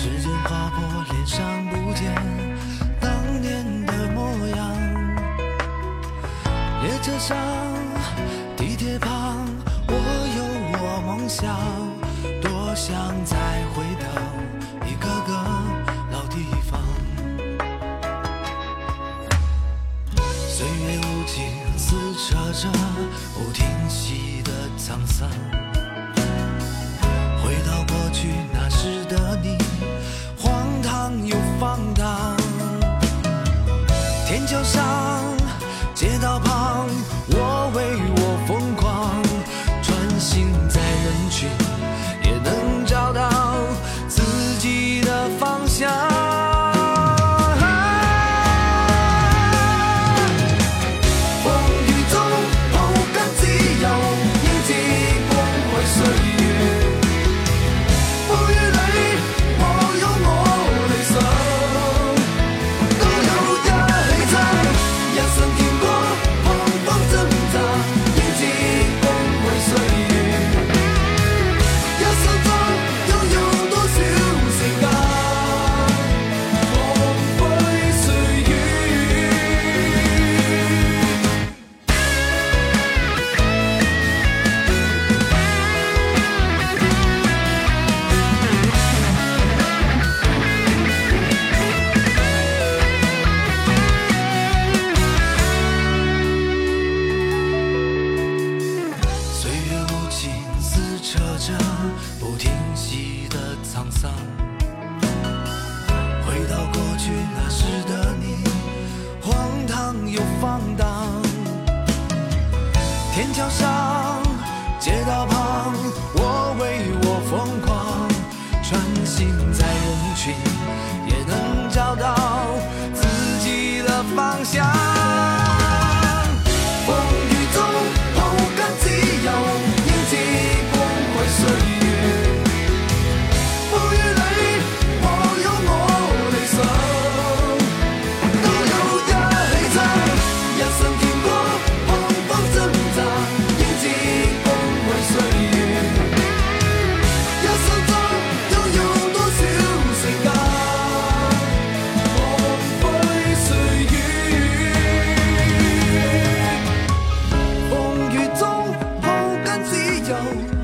时间划过脸上不见当年的模样列车上地铁旁我有我梦想多想再回到一个个老地方。岁月无情撕扯着不停息的沧桑。回到过去那沧桑，回到过去那时的你，荒唐又放荡。天桥上，街道旁，Oh.